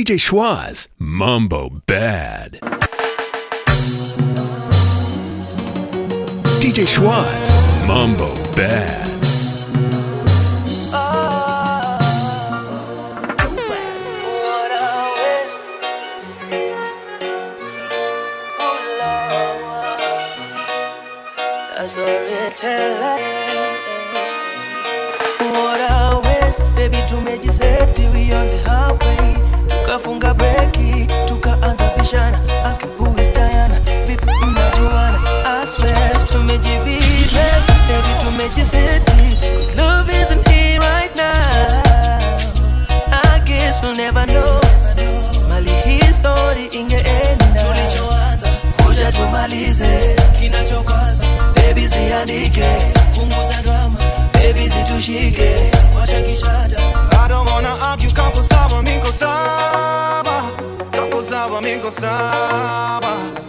DJ Schwaz, Mambo Bad. DJ Schwaz, Mambo Bad. Storyteller. What a waste. Baby, tumejiseti we on the highway. Sawa,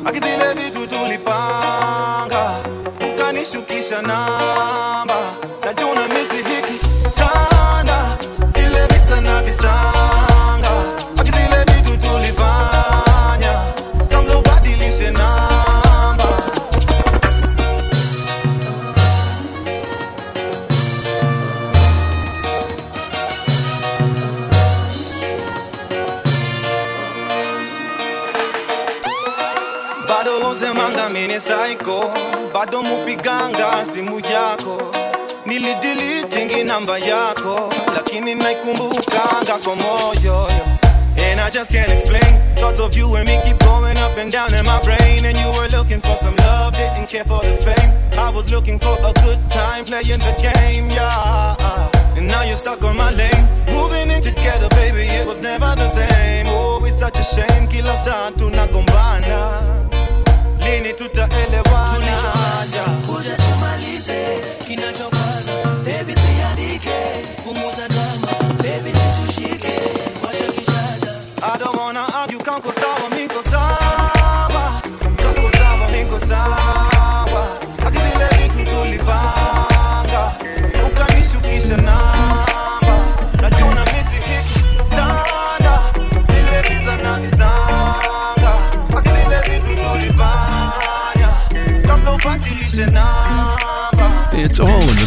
simu yako. Nilidilitingi namba yako lakini naikumbukanga kwa moyo. And I just can't explain. Thoughts of you and me keep going up and down in my brain. And you were looking for some love, didn't care for the fame. I was looking for a good time playing the game, yeah. And now you're stuck on my lane. Moving in together, baby, it was never the same. Oh, it's such a shame, kila saa tunagombana. Lini tutaelewana? Kuja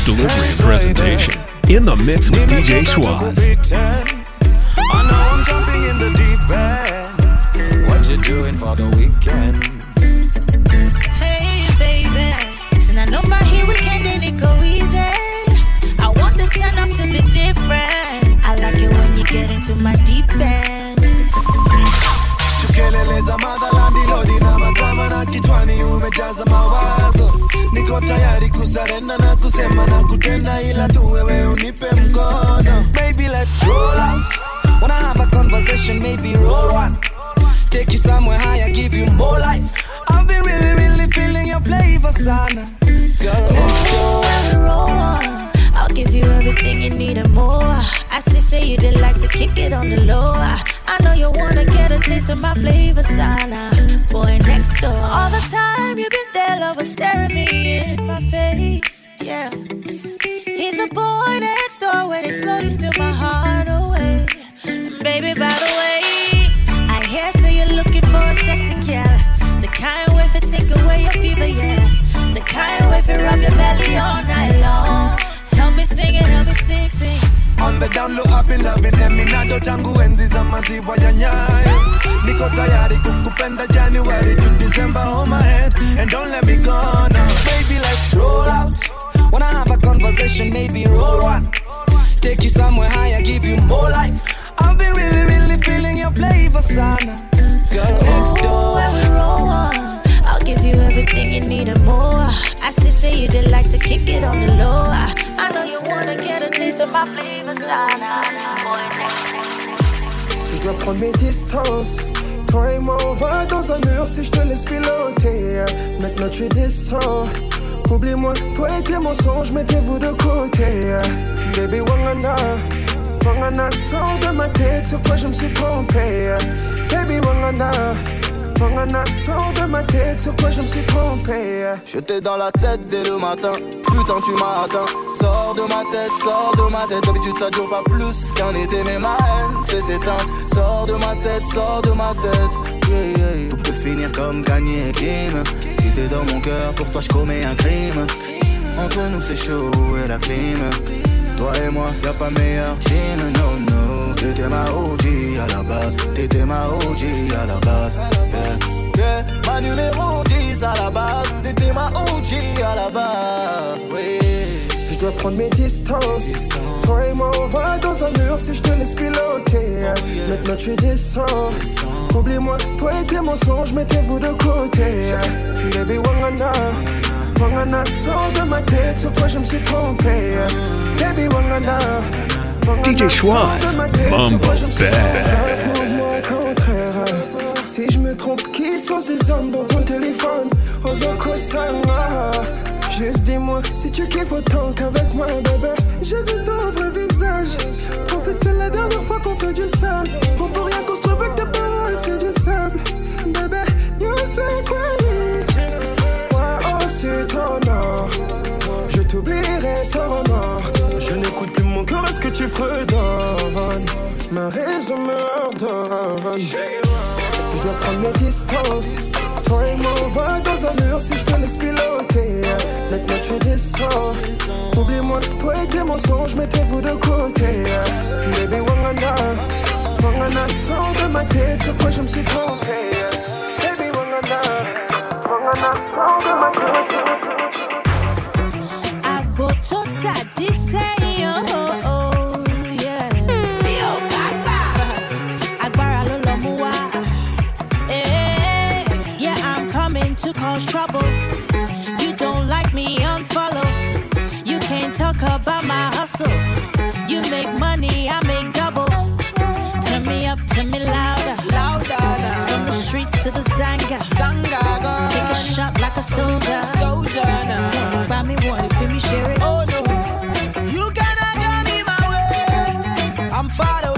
to be different. I like it when you get into my deep end. tukeleleza madhalandi lodi na madrama na kichwani umejaza mawazo niko tayari kusarenda na kusema na kutenda ila tu wewe unipe mkono Baby, let's roll out. Wanna have a conversation, maybe roll one. Take you somewhere higher, give you more life. I've been really, really feeling your flavor, sana. Girl, let's go. When we roll on, I'll give you everything you need and more. I see, say you did like to kick it on the low. I know you wanna get a taste of my flavor, sana. Boy next door. All the time you've been there, lover, staring me in my face. Yeah. He's the boy next door where they slowly steal my heart away. Baby, by on the down low I've been loving eminado tangu enzi za maziwa ya nyayo niko tayari kukupenda January to December hold my hand and don't let me go now Baby, let's roll out. Wanna have a conversation, maybe roll one. Take you somewhere higher, give you more life. I've been really, really feeling your flavor, sana. Girl, Ooh, go. when we roll on, I'll give you everything you need and more. I see, say you did like to kick it on the low. I, know you wanna get a taste of my flavor, sana. Je dois prendre mes distances. Toi et moi, on va dans un mur si je te laisse piloter. Maintenant tu descends. Oublie-moi, toi et tes mensonges, mettez-vous de côté. Baby Wangana, Wangana, sors de ma tête, sur quoi je me suis trompé. Baby Wangana, Wangana, sors de ma tête, sur quoi je me suis trompé. J'étais dans la tête dès le matin. Putain tu m'as atteint. Sors de ma tête, sors de ma tête. D'habitude ça dure pas plus qu'un été Mais ma haine s'est éteinte. Sors de ma tête, sors de ma tête. Yeah, yeah. Tout peut finir comme gagner Kim Si t'es dans mon cœur, pour toi je commets un crime. Entre nous c'est chaud et la clim. Toi et moi, y'a pas meilleur team, no no. T'étais ma OG à la base. T'étais ma OG à la base yeah. Yeah, ma numéro 10 à la base T'étais ma OG à la base, oui Je dois prendre mes distances. Toi et moi, on va dans un mur si je te laisse piloter. Maintenant tu descends. Oublie-moi, toi et tes mensonges, mettez-vous de côté. Baby Wangana, Wangana, sors de ma tête. Sur toi, je me suis trompé. Baby Wangana, Wangana, DJ Schwartz, sors de ma tête. Sur Mumble toi, je me suis Bad. Si je me trompe, qui sont ces hommes dans ton téléphone? Ozoko Sama Juste dis-moi si tu kiffes autant qu'avec moi, bébé. J'ai vu ton vrai visage. Profite, c'est la dernière fois qu'on fait du sale. On peut rien construire avec tes paroles, c'est du sable. Bébé, Moi aussi ton or. Je t'oublierai sans remords. Je n'écoute plus mon cœur, est-ce que tu fredonnes? Ma raison me. Dois prendre mes distances. Toi et moi, on va dans un mur si je te laisse piloter. Maintenant tu descends. Oublie-moi, toi et tes mensonges, mettez-vous de côté. Baby Wangana, Wangana, sors de ma tête, sur quoi je me suis trompé. Like a soldier. Soldier now. Buy me one, if me share it. Oh no, you cannot get me my way. I'm far away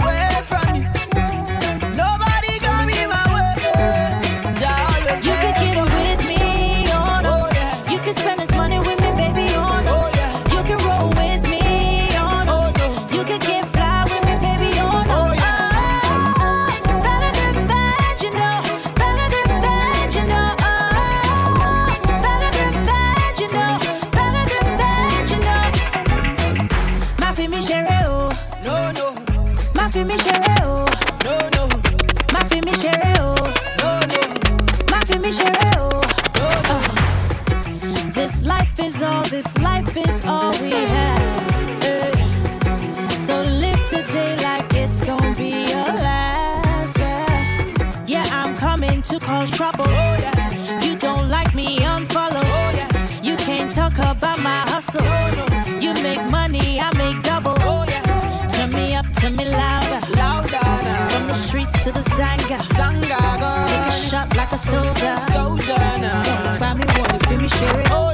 talk about my hustle. no, no, You make money, I make double. oh yeah, Turn me up, turn me louder. louder From the streets to the Zanga. Take a shot like a soldier. Soldier. Buy me one, if me share it. Oh,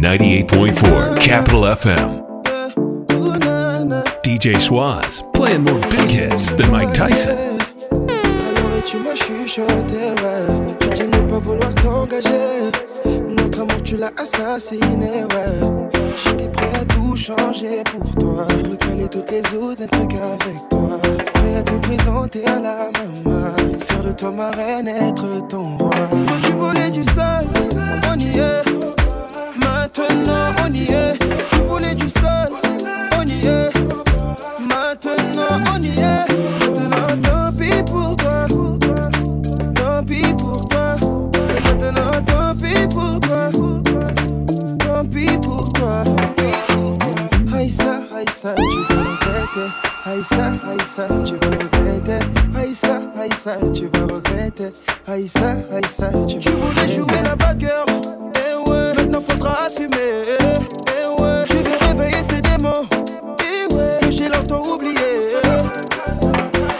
98.4 Capital FM. DJ Schwartz playing more big hits than Mike Tyson. Alors tu m'as chuchoté, ouais. Tu dis ne pas vouloir t'engager. Notre amour, tu l'as assassiné, ouais. J'étais prêt à tout changer pour toi. Recaler toutes les autres, n'être qu'avec toi. Prêt à te présenter à la maman. Faire de toi ma reine, être ton roi. Toi, tu voulais du sol, on y est. Maintenant, on y est. Tu voulais du sol, on y est. Maintenant on y est Maintenant tant pis pour toi Tant pis pour toi Maintenant tant pis pour toi Tant pis pour toi Aïssa, Aïssa, tu peux répéter Aïssa, Aïssa, tu vas regretter. Aïssa, Aïssa, tu vas regretter. Aïssa, Aïssa, tu vas Tu voulais jouer la bad girl. Maintenant faudra assumer. Eh ouais, je vais réveiller ces démons. Eh ouais, que j'ai longtemps oublié.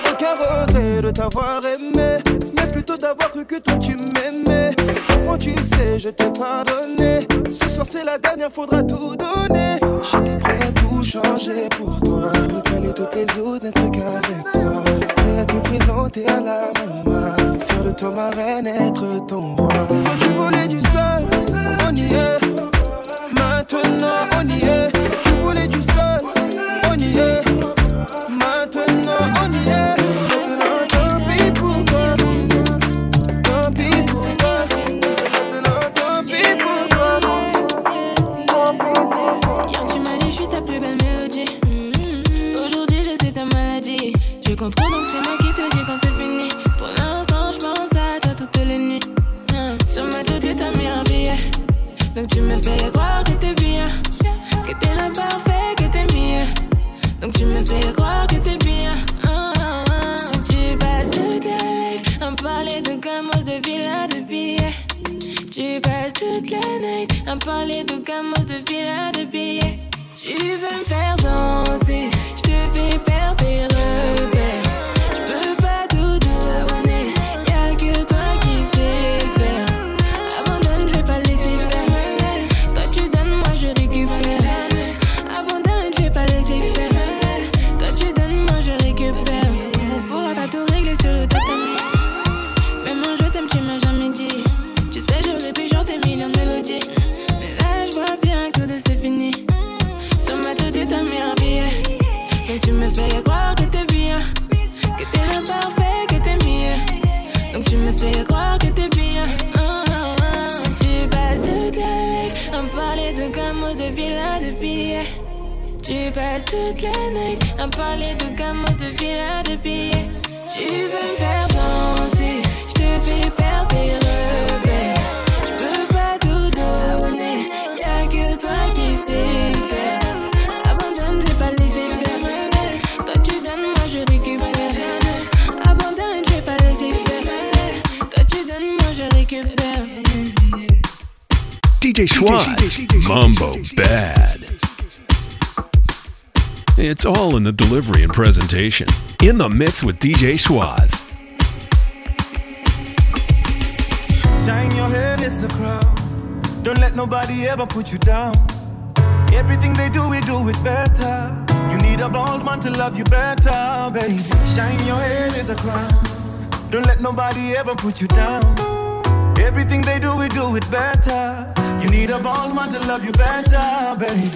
Aucun regret de t'avoir aimé. Mais plutôt d'avoir cru que toi tu m'aimais. Enfant, tu sais, je t'ai pardonné. Ce soir, c'est la dernière, faudra tout donner. J'étais prêt à tout changer pour toi. Recaler toutes les autres, n'être qu'avec toi. À la maman. Faire de toi ma reine, être ton roi. Quand tu voulais du sol, on y est. Maintenant, on y est. Tu voulais du sol, on y est. Maintenant, on y est. Maintenant, tant pis pour toi. Tant pis pour toi. Maintenant, tant pis pour toi. Hier tu m'as dit je suis ta plus belle mélodie Mhm. Aujourd'hui je suis ta maladie Je contrôle donc c'est presentation. In the mix with DJ Schwaz. Shine your head, it's the crowd. Don't let nobody ever put you down. Everything they do, we do it better. You need a man to love you better, baby. Shine your head, it's a crown. Don't let nobody ever put you down. Everything they do, we do it better. You need a bald man to love you better, baby.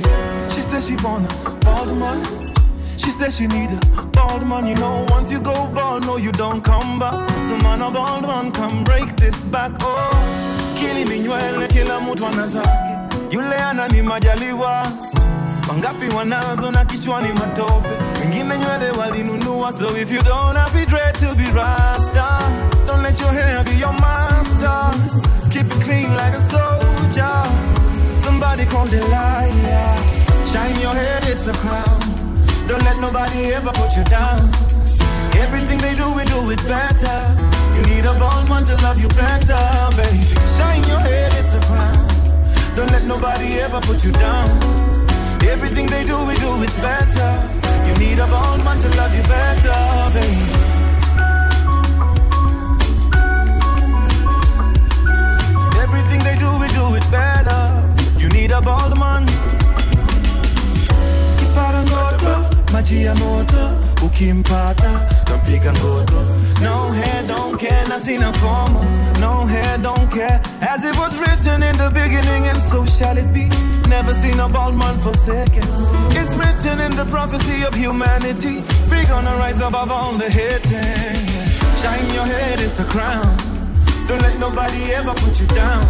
She says she want a bald man. She says she need a bald man. You know, once you go bald, no, you don't come back. So man, a bald man, come break this back. Oh, kili minywele, kila mtu ana zake. Yule ana ni majaliwa. Mangapi wanazo na kichwani matope. Wengine nywele walinunua. So if you don't have it dread to be rasta, don't let your hair be your master. Keep it clean like a soldier. Somebody call Delilah. Shine your head, it's a crown. Don't let nobody ever put you down. Everything they do, we do it better. You need a bald man to love you better, baby. Shine your head, it's a crown. Don't let nobody ever put you down. Everything they do, we do it better. You need a bald man to love you better, baby. Everything they do, we do it better. You need a bald man. Maji ya moto, ukimpata nampiga ngoto. No hair, don't care, na sina forma. No hair, don't care, as it was written in the beginning, and so shall it be. Never seen a bald man forsaken. It's written in the prophecy of humanity. We gonna rise above all the hating. Shine your head, it's a crown. Don't let nobody ever put you down.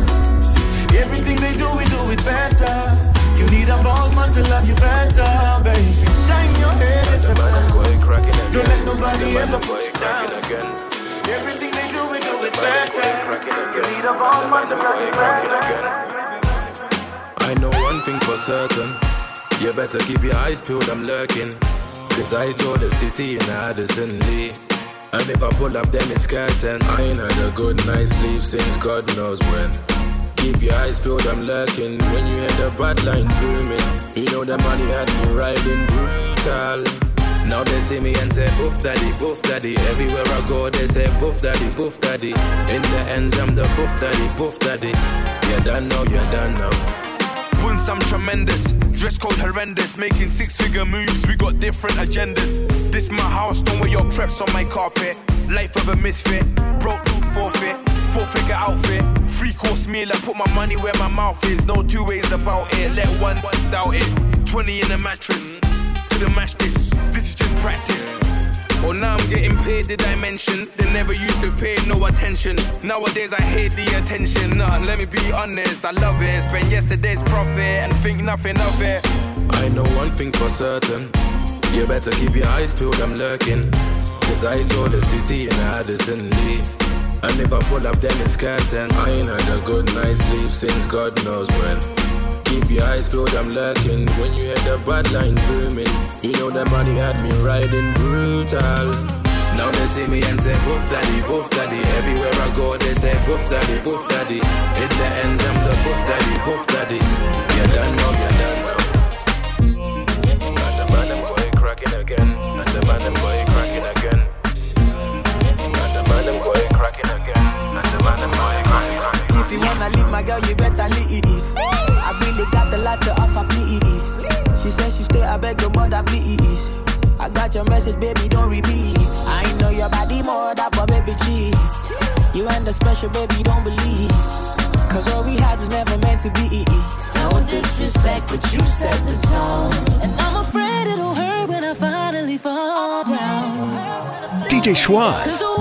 Everything they do, we do it better. You need a bald man to love you better, baby. Shine your head, it's a crown. Don't let nobody ever put you down. Everything they do, we do it better. You need a bald man to love you better. I know one thing for certain. You better keep your eyes peeled, I'm lurking. Cause I told the city in Addison Lee. And if I pull up, then it's curtain. I ain't had a good night's sleep since God knows when. Keep your eyes peeled, I'm lurking. When you hear the bad line booming, you know the money had me riding brutal. Now they see me and say, Boof daddy, boof daddy. Everywhere I go, they say, Boof daddy, boof daddy. In the ends, I'm the boof daddy, boof daddy. You done now, you're done now. Once I'm tremendous, dress code horrendous, making six figure moves, we got different agendas. This my house, don't wear your creps on my carpet. Life of a misfit, broke forfeit, four figure outfit, three course meal, I put my money where my mouth is, no two ways about it, let one doubt it. 20 in a mattress, couldn't match this, this is just practice. Oh, now I'm getting paid, did I mention? They never used to pay no attention. Nowadays I hate the attention. Nah, let me be honest, I love it. Spend yesterday's profit and think nothing of it. I know one thing for certain. You better keep your eyes peeled, I'm lurking. Cause I told the city in Addison Lee. And if I pull up, then it's curtain. I ain't had a good night's sleep since God knows when. Keep your eyes peeled, I'm lurking. When you hear the bad line booming, you know that money had me riding brutal. Now they see me and say, Boof daddy, boof daddy. Everywhere I go, they say, Boof daddy, boof daddy. In the ends, I'm the boof daddy, boof daddy. You done now, you done You and the special, baby, don't believe. Cause what we had was never meant to be. No disrespect, but you set the tone. And I'm afraid it'll hurt when I finally fall down. DJ Schwaz, Cause the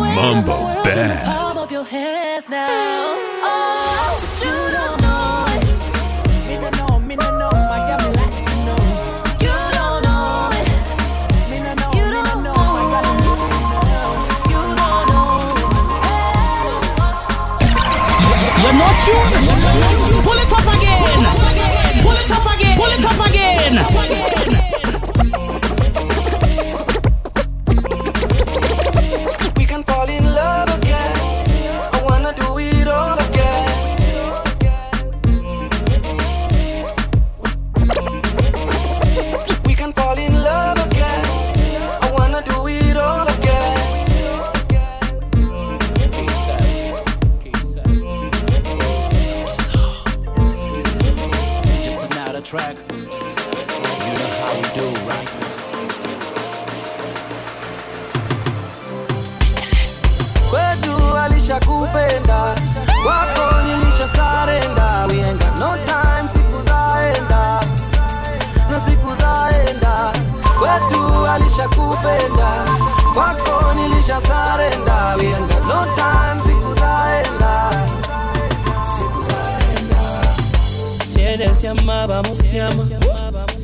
llama, vamos.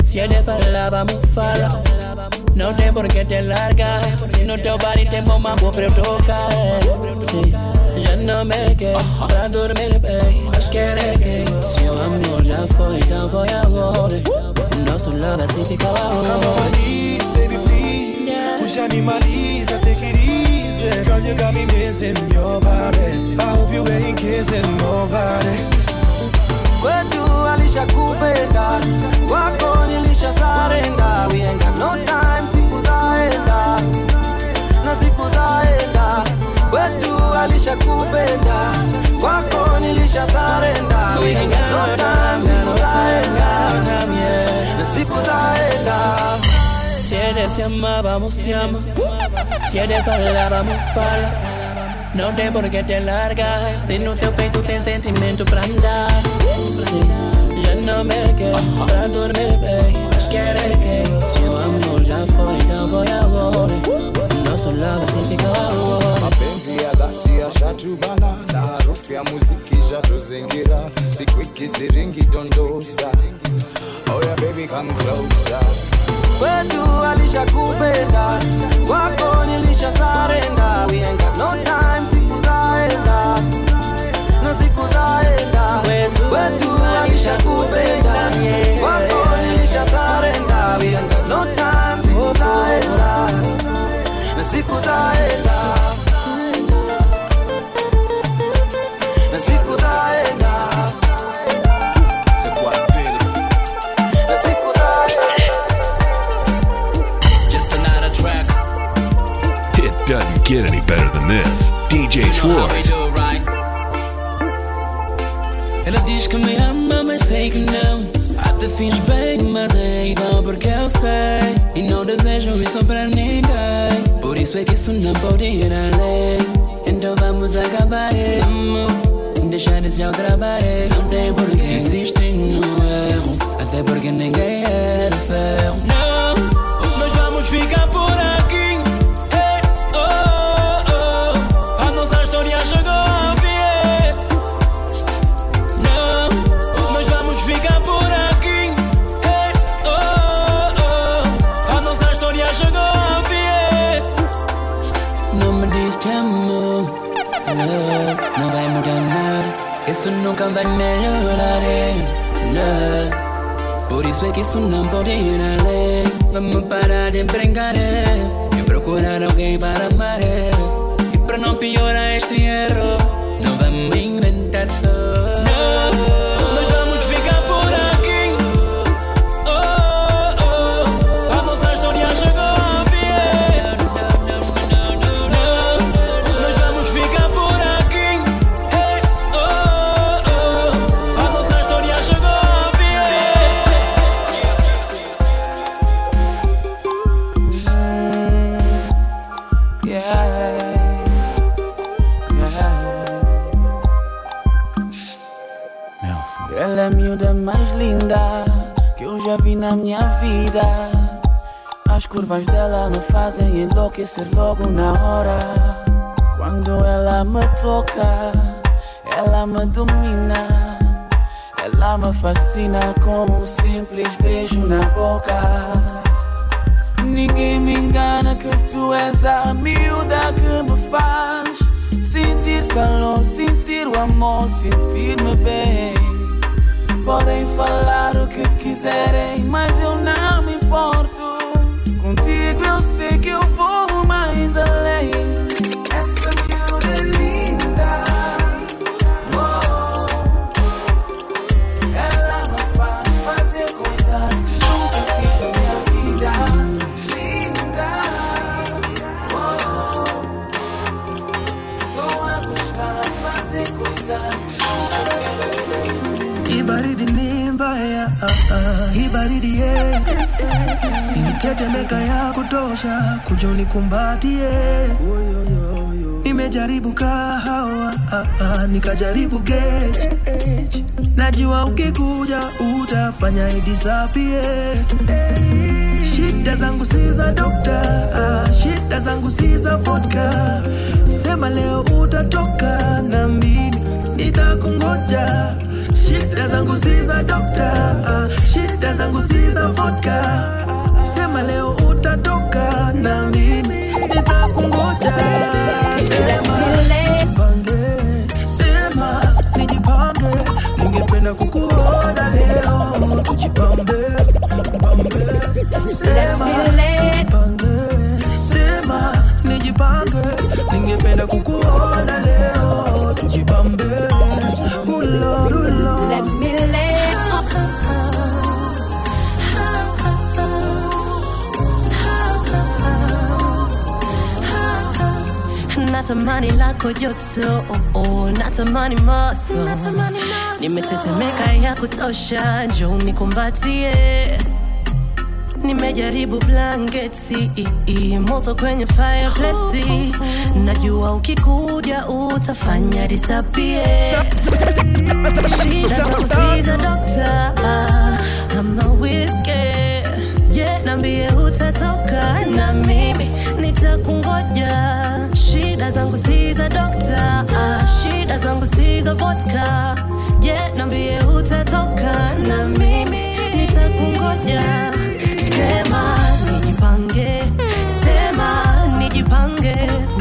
Si eres fala, vamos fala. No por qué te largas. Si no te va te pero toca. Sí, me dormir. Mas querer que si o amor já foi, então foi amor. Nosso love assim fica Come on baby, please. I take it easy. Girl, you got me missing your body. I hope you ain't kissing nobody. Kwetu alishakupenda kwako nilisha sarenda got no time siku zaenda na siku zaenda kwetu alishakupenda kwako nilisha sarenda got no time siku zaenda na siku zaenda Si eres llama, vamos llama. Si eres fala, vamos fala. No tem por que te largar. Se no teu peito tem sentimento pra andar. Sim, já não me quer pra dormir bem. Mas querer que se o amor já foi, então. Nosso love assim fica amor. mapenzi ya dhati yashatubana na harufu ya muziki ishatuzingira siku ikisiringi dondosa oh yeah, baby come closer kwetu alishakupenda kwako nakupenda kwako nilisha sarenda no time Doesn't get any better than this. DJ Schwaz. Ela diz que me ama, mas sei que não. Até fiz bem, mas é igual porque eu sei. E não desejo isso pra ninguém. Por isso é que isso não pode ir além. Então vamos acabar, amor. Deixar esse ao trabalho, não tem por que insistir no erro. Até porque ninguém de ferro. Não, nós vamos ficar por aqui. Isso nunca vai melhorar. Não. Por isso é que isso não pode ir além. Vamos parar de brincar e procurar alguém para amar. E para não piorar este erro, enlouquecer logo na hora. Quando ela me toca, ela me domina. Ela me fascina com um simples beijo na boca. Ninguém me engana que tu és a miúda que me faz sentir calor, sentir o amor, sentir-me bem. Podem falar o que quiserem, mas eu não initetemeka ya kutosha, kujoni kumbatie. Nimejaribu kahawa, ah, ah, nikajaribu gauge. Najua ukikuja utafanya idisapie. Shida zangu si za dokta, ah, shida zangu si za vodka. Sema leo utatoka na mimi nitakungoja. Shida zangu si za dokta, ah, shida zangu si za vodka. Sema leo utatoka na mimi nitakungoja. Sema nijipange, sema nijipange, ningependa kukuona leo, tujipambe pambe. Nijipange, ningependa kukuona natamani lako joto oh, oh, oh. natamani maso. Nimetetemeka ya kutosha njo nikumbatie. Nimejaribu blanketi moto kwenye fireplace. Oh, oh, Najua ukikuja utafanya disapie shida za kusiza dokta ama wiske je nambie utatoka na mimi nitakungoja shida zangu si za dokta shida zangu si za vodka. Je nambie utatoka. Na mimi nitakungoja. Sema nijipange. Sema nijipange.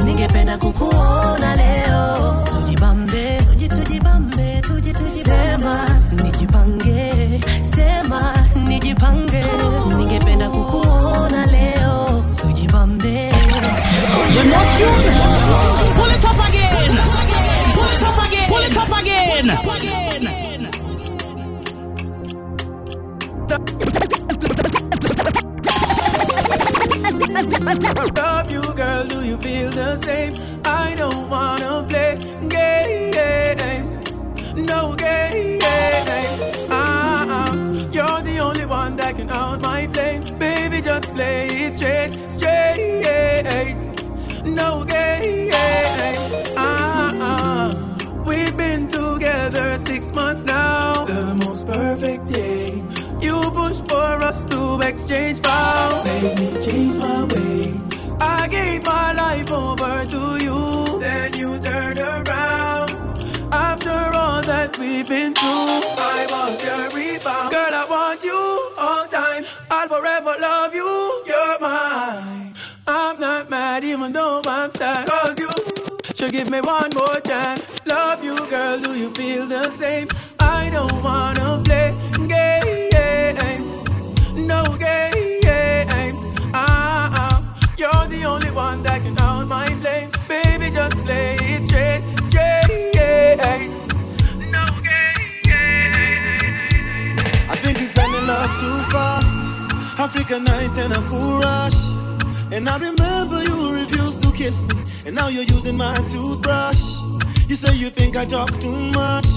Ningependa kukuona leo Love you, girl, do you feel the same? I don't wanna play games, no games. Ah, ah. you're the only one that can out my flame. Baby, just play it straight, straight. No games. Ah, ah. we've been together six months now. The most perfect day. You push for us to exchange vows. Made me change should give me one more chance. Love you, girl. Do you feel the same? I don't wanna You're using my toothbrush. You say you think I talk too much.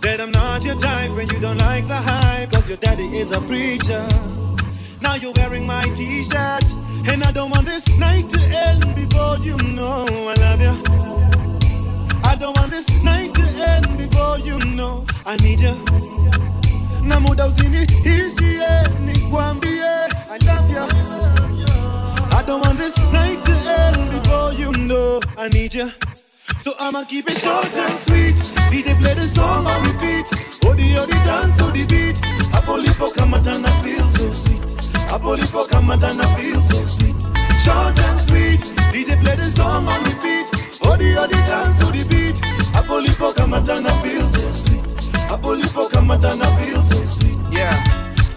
That I'm not your type when you don't like the hype. Cause your daddy is a preacher. Now you're wearing my t shirt. And I don't want this night to end before you know I love you. I don't want this night to end before you know I need you. Na muda usiniishie nikwambie I love you. I don't want this night to end before you know I need you. So I'ma keep it short and sweet. DJ play the song on repeat. Odi odi dance to the beat. Apolipo kamatana feel so sweet. Apolipo kamatana feel so sweet. Short and sweet. DJ play the song on repeat. Odi odi dance to the beat. Apolipo kamatana feel so sweet. Apolipo kamatana feel.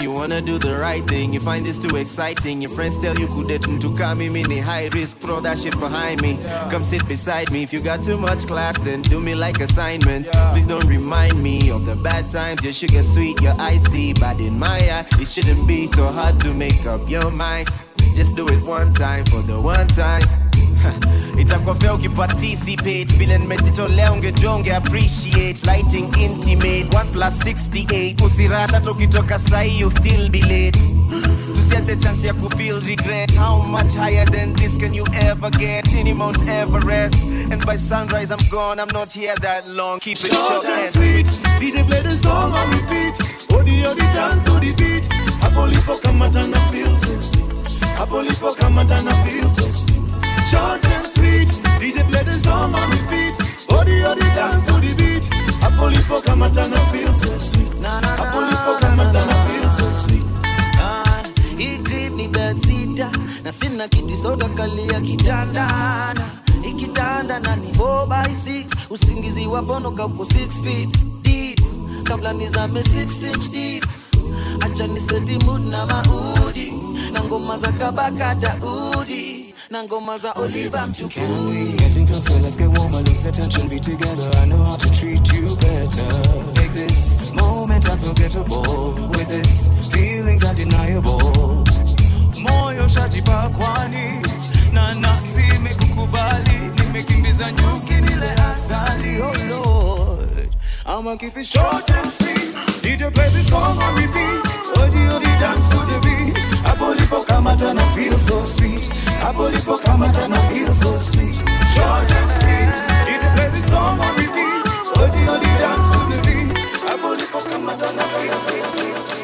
You wanna do the right thing, you find this too exciting. Your friends tell you kudet to come mini high risk, throw that shit behind me. Come sit beside me. If you got too much class, then do me like assignments. Please don't remind me of the bad times. Your sugar sweet, your icy, but in my eye, it shouldn't be so hard to make up your mind. Just do it one time for the one time. itakuwa fair ukiparticipate. Vile nimejitolea ungejua unge appreciate lighting intimate. 1 plus 68 usirasha hata ukitoka sahi you still be late. Tusiache chance ya kufeel regret. How much higher than this can you ever get? Any mount everest. And by sunrise i'm gone. I'm not here that long. Keep it Short short and and sweet. DJ play the song on repeat. Odi odi dance to the beat. Apolipo kamatana feel so sweet. Apolipo kamatana feel so sweet. Short and sweet. DJ play the song on repeat. Odi odi dance to the beat. Apolipo kamatana feel so sweet. Apolipo kamatana feel so sweet. Hii crib ni bed sita na sina kiti soda kalia kitandana ikitanda na ni 4 by 6 usingizi wa bono 6 feet deep kabla nizame 6 inch deep acha ni seti mood na maudi na ngoma za kabaka daudi na ngoma za oliva mchukui Getting closer, let's get warmer, lose the tension, be together. I know how to treat you better. Make this moment unforgettable. With this, feelings undeniable. Moyo shajipa kwani na nafsi imekukubali, nimekimbiza nyuki nile asali. Oh Lord, I'ma keep it short and sweet. DJ play this song on repeat. Odi odi dance to the beat. Apolipo kamatana feel so sweet. Apolipo kamatana feel so sweet. Short and sweet. DJ play the song on repeat. Odi odi dance to the beat. Apolipo kamatana feel so sweet.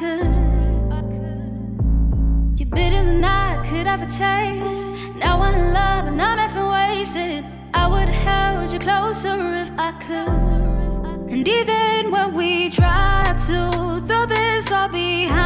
could. You're better than I could ever taste. Now I'm in love and I'm effing wasted. I would have held you closer if I could. And even when we try to throw this all behind.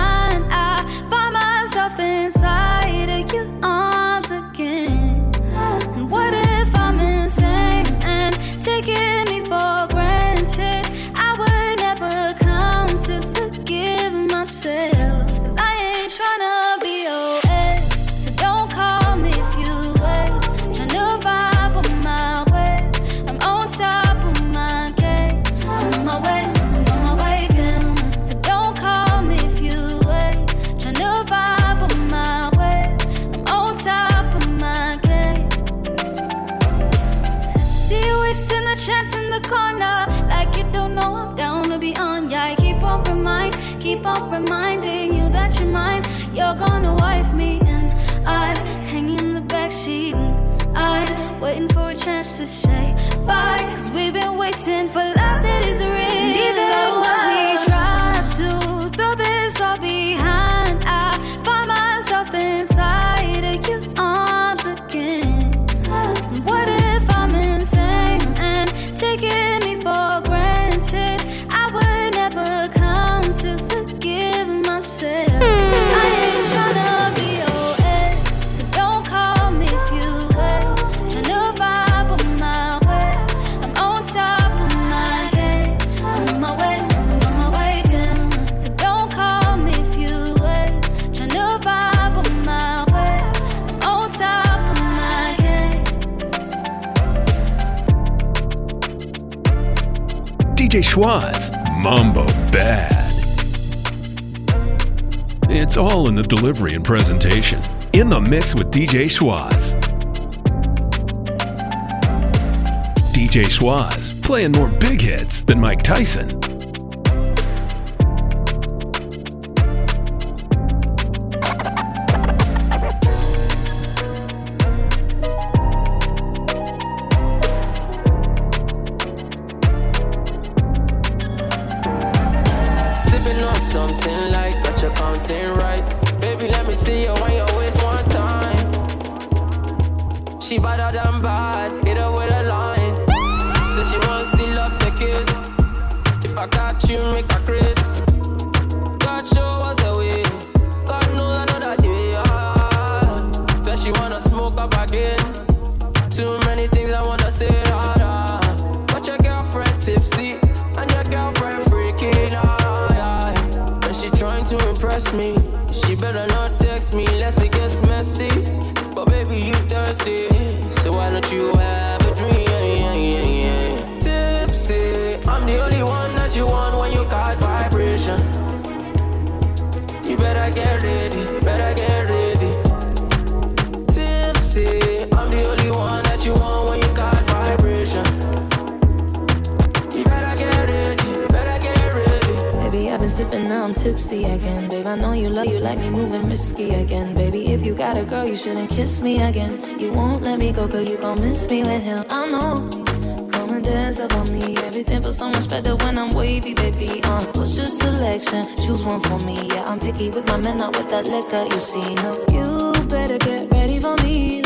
dj schwaz Mambo Bad. It's all in the delivery and presentation. In the mix with DJ Schwaz. DJ Schwaz playing more big hits than Mike Tyson. tipsy again. Babe, I know you love you like me moving risky again. Baby, if you got a girl, you shouldn't kiss me again. You won't let me go, girl. you gon' miss me with him. I know. Come and dance up on me. Everything feels so much better when I'm wavy, baby. Uh, what's your selection? Choose one for me. Yeah, I'm picky with my men, not with that liquor you see. No, you better get ready for me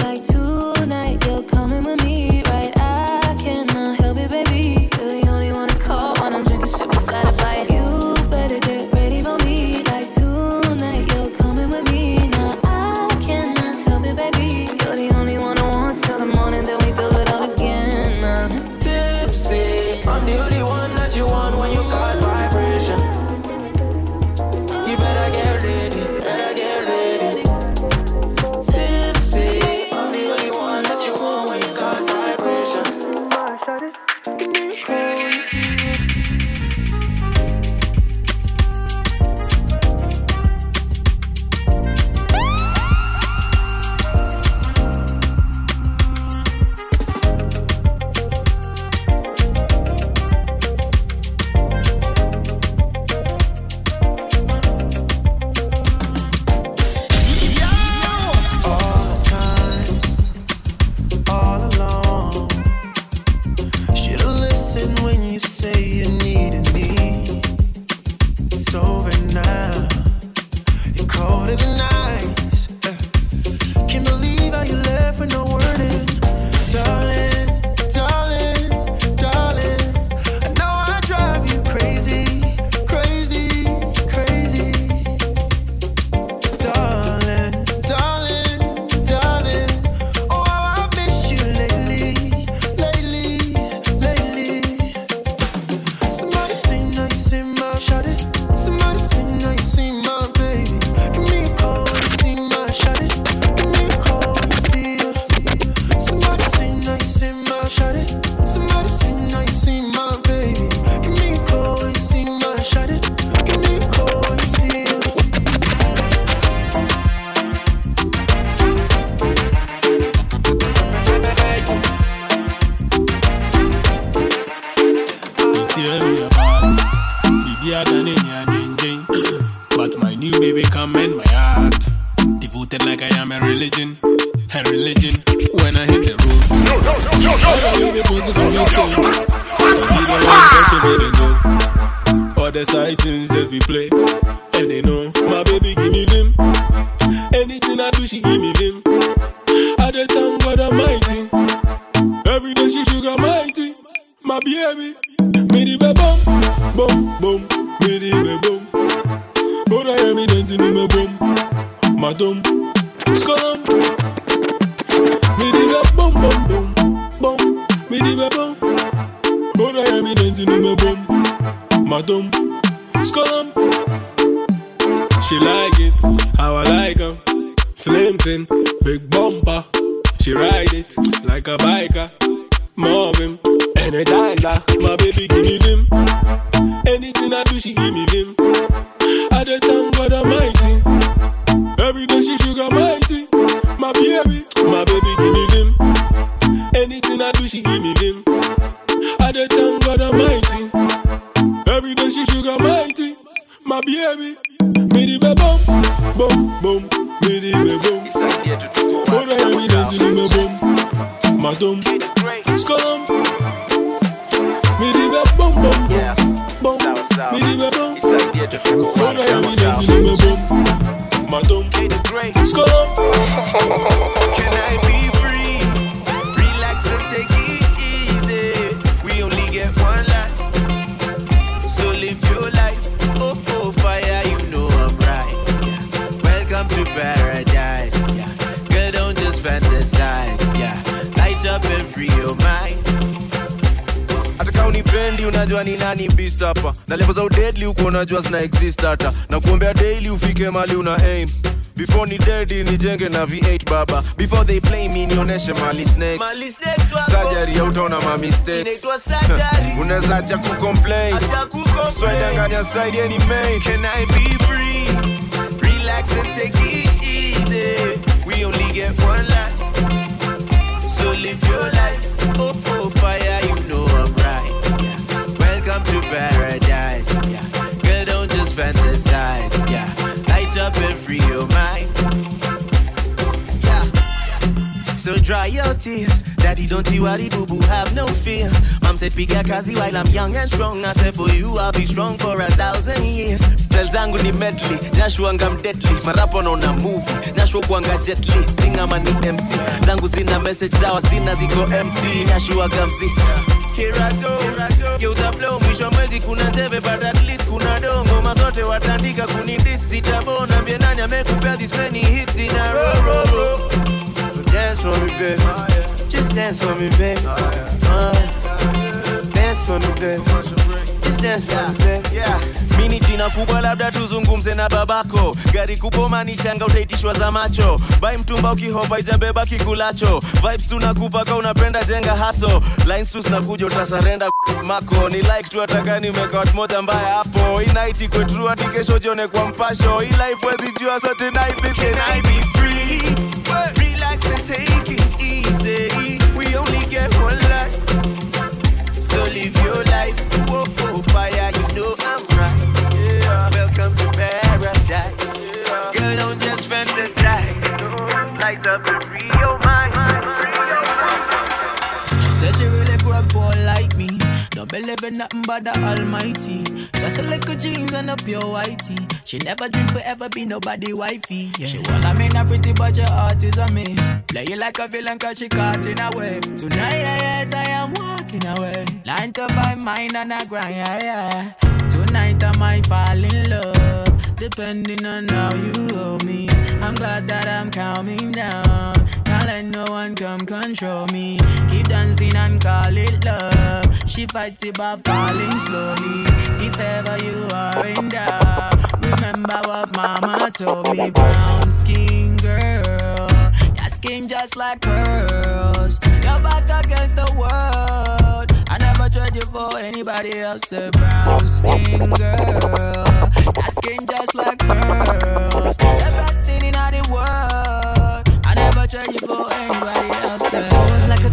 She like it, how I like her. Slim thin, big bumper. She ride it like a biker. Marvin, energizer. My baby give me them. Anything I do, she give me them. I just thank God Almighty. Every day she sugar mighty. My baby, my baby give me them. Anything I do, she give me them. I just thank God Almighty. Every day she sugar mighty. My baby. Midi be bum, bum, bum, midi be bum. Ora mi kaunipendi unajua ni nani beast hapa na levo za udedli huko unajua zina exist hata na kuombea daily ufike mali una aim before ni dedi nijenge na v8 baba before they play me nionyeshe mali snakes Mali snakes wako. surgery hautaona ma mistakes Inaitwa surgery. unaweza acha kucomplain Acha kucomplain. swedanganya side any main Can I be free? Relax and take it easy. We only get one life. So live your life. Dry your tears. Daddy, don't you worry, boo boo, have no fear. Mom said, piga kazi while I'm young and strong. I said, for you, I'll be strong for a thousand years. Stel zangu ni medley, nashuanga deadly. Marapo naona movie, Nashua kuanga jetly. Singama ni MC, zangu zina message zawa, zina ziko empty. Nashua mzi. Here I go, geuza flow, mwisho mwezi kuna teve but at least kuna dongo mazote watandika kunidis sitabona mbie nani this many hits in a row, row, row. Dance for me, babe. Just dance for me, babe. Uh, dance for me, babe. Just dance for me, babe. Yeah. Mini jina kubwa labda tuzungumze na babako gari kubwa manishanga utaitishwa za macho bai mtumba ukihopa ijabeba kikulacho vibes tunakupa unapenda jenga haso lines tu zinakuja utasarenda mako ni like tu ataka nimeka moja mbaya hapo inaiti night ikwe kesho jione kwa mpasho hii life wezi jua take it easy. We only get one life. So live your life. Whoa, whoa, fire you know I'm right. Welcome to paradise. Girl don't just fantasize. Up believe in nothing but the Almighty. Just a little jeans and a pure whitey. She never dream forever be nobody wifey. Yeah. She wanna mean a pretty but your heart is a miss. Play you like a villain cause she caught in a way. Tonight I am walking away. Line to my mind and I grind, yeah, yeah. Tonight I might fall in love. Depending on how you hold me. I'm glad that I'm calming down. Can't let no one come control me. Keep dancing and call it love. She fights it by falling slowly. If ever you are in doubt, remember what mama told me. Brown skin girl, your skin just like pearls. Your back against the world. I never trade you for anybody else. A brown skin girl, your skin just like pearls. The best thing in all the world. I never trade you for anybody else.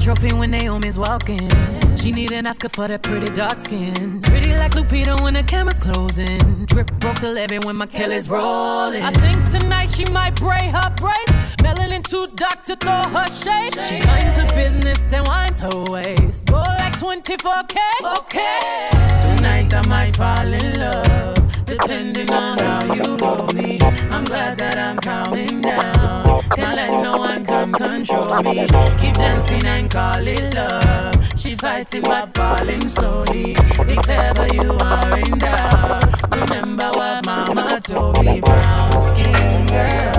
Pose like a trophy when Naomi's walking. She need an Oscar for that pretty dark skin. Pretty like Lupita when the camera's closing. Drip broke the levee when my Kelly's rolling. I think tonight she might braid her braids. Melanin too dark to throw her shade. She minds her business and winds her waist. Go like 24K. Okay. Tonight I might fall in love, depending on how you hold me. I'm glad that I'm calming down. Can't let no one come control me. Keep dancing and call it love. She fighting but falling slowly. If ever you are in doubt, remember what mama told me. Brown skin girl,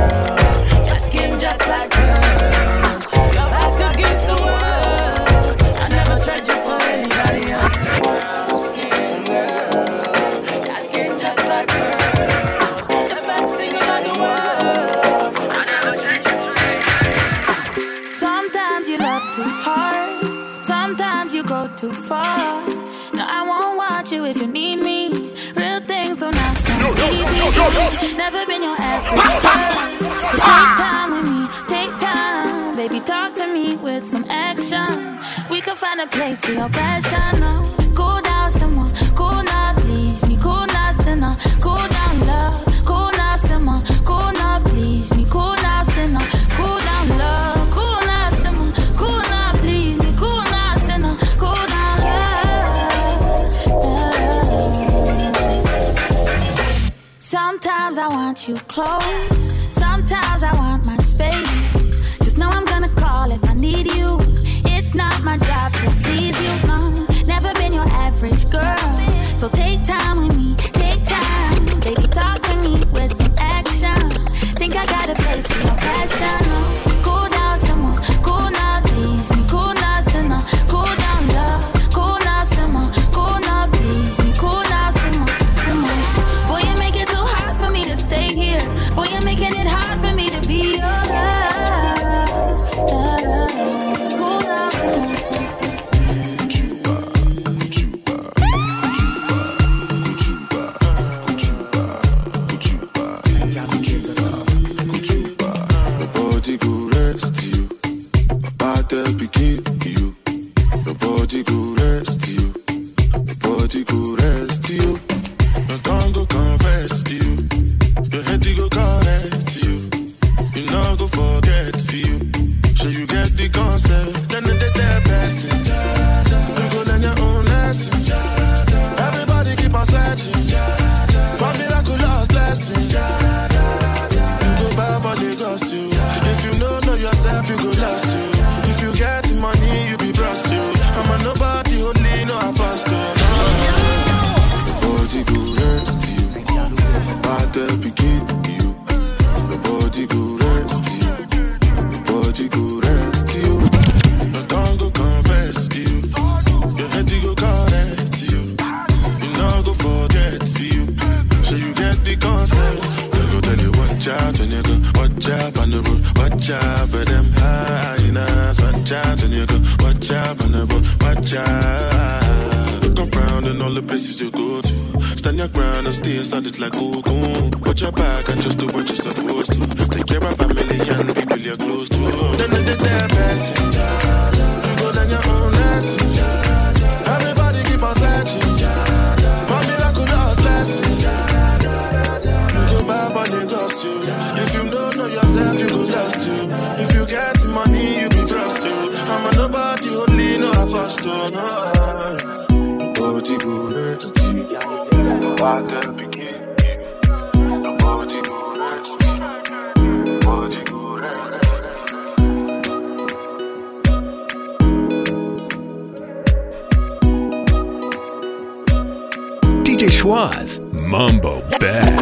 place for your passion. Cool down, someone. Cool now, please me. Cool now, sinner. Cool down, please me. Cool now, sinner. Cool down, love. Cool now, simmer. Cool now, please me. Cool now, sinner. Cool down, love. Sometimes I want you close. DJ Schwaz, Mambo Bad.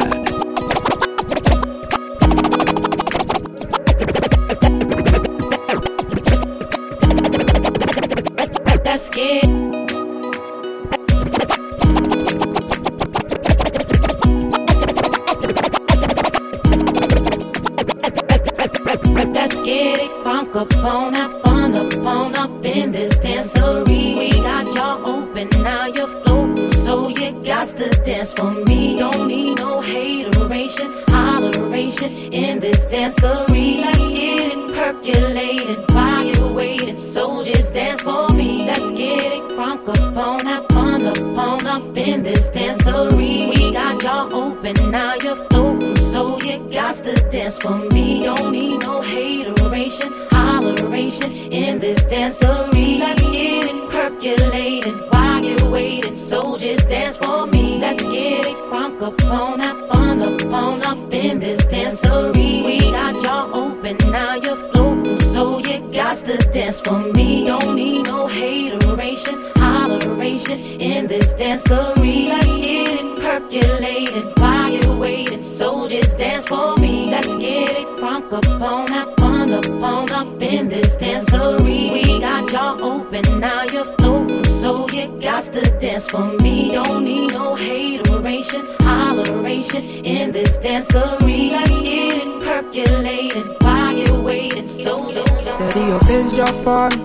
You're waiting, so just dance for me. Let's get it crunk up on, have fun up on up in this dancery. We got y'all open, now you're floating, so you got to dance for me. Don't need no hateration, holleration in this dancery. Let's get it percolating you're waiting, so so so. Steady your just for me.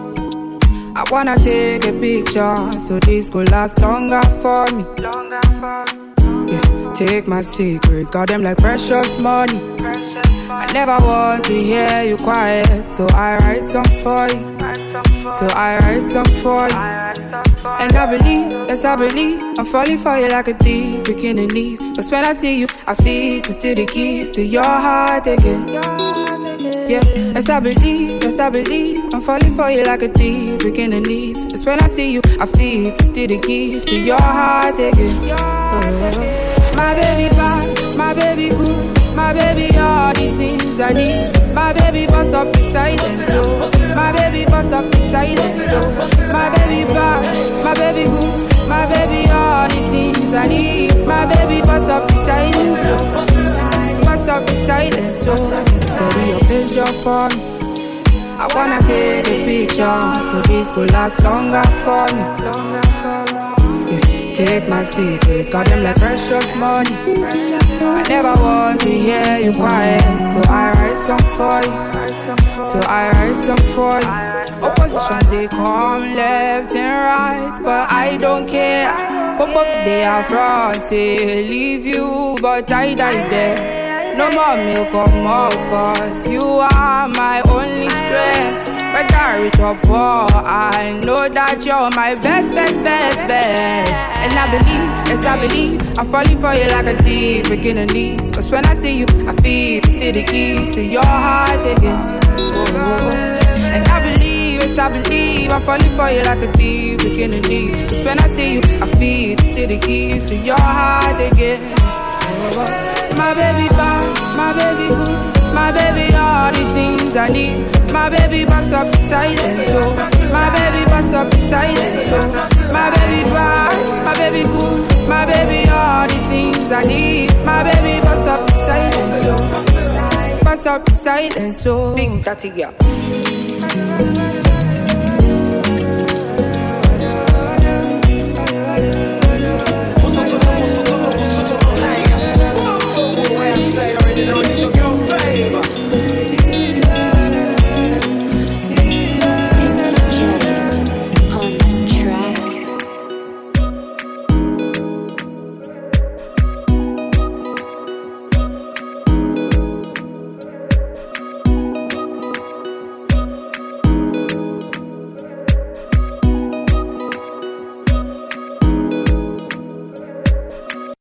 I wanna take a picture so this could last longer for me. Longer for me. Yeah, take my secrets, got them like precious money. I never want to hear you quiet, so I write songs for you. So I write songs for you. And I believe, yes I believe, I'm falling for you like a thief, breaking the knees. Cause when I see you, I feel to steal the keys to your heart again. Yeah, yes I believe, yes I believe, I'm falling for you like a thief, breaking the knees. Cause when I see you, I feel to steal the keys to your heart again. Oh, my baby bad, my baby good, my baby all the things I need. My baby bust up the silence, oh. My baby bust up the silence, oh. My baby bad, my baby good, my baby all the things I need. My baby bust up the silence, oh. Bust up the silence, oh. Steady your pace just for me. I wanna take a picture so this could last longer for me. Take my secrets, got them like precious money. I never want to hear you quiet, so I write songs for you. So I write songs for you. Opposition they come left and right, but I don't care. Pop up they are front, say leave you, but I die there. No more milk or malt, cause you are my only strength. Whether I reach or poor, I know that you're my best, best, best, best. And I believe, yes, I believe, I'm falling for you like a thief, breaking the knees. Cause when I see you, I feel it's still the keys to your heart again. Oh. And I believe, yes, I believe, I'm falling for you like a thief, breaking the knees. Cause when I see you, I feel it's still the keys to your heart again. Oh. My baby bad, my baby good, my baby, all the things I need. My baby, bust up beside and so. My baby, bust up beside and so. My baby, bad, my baby, good. My baby, all the things I need. My baby, bust up beside and so. Bust up beside and so. Big daddy girl. Say, already know you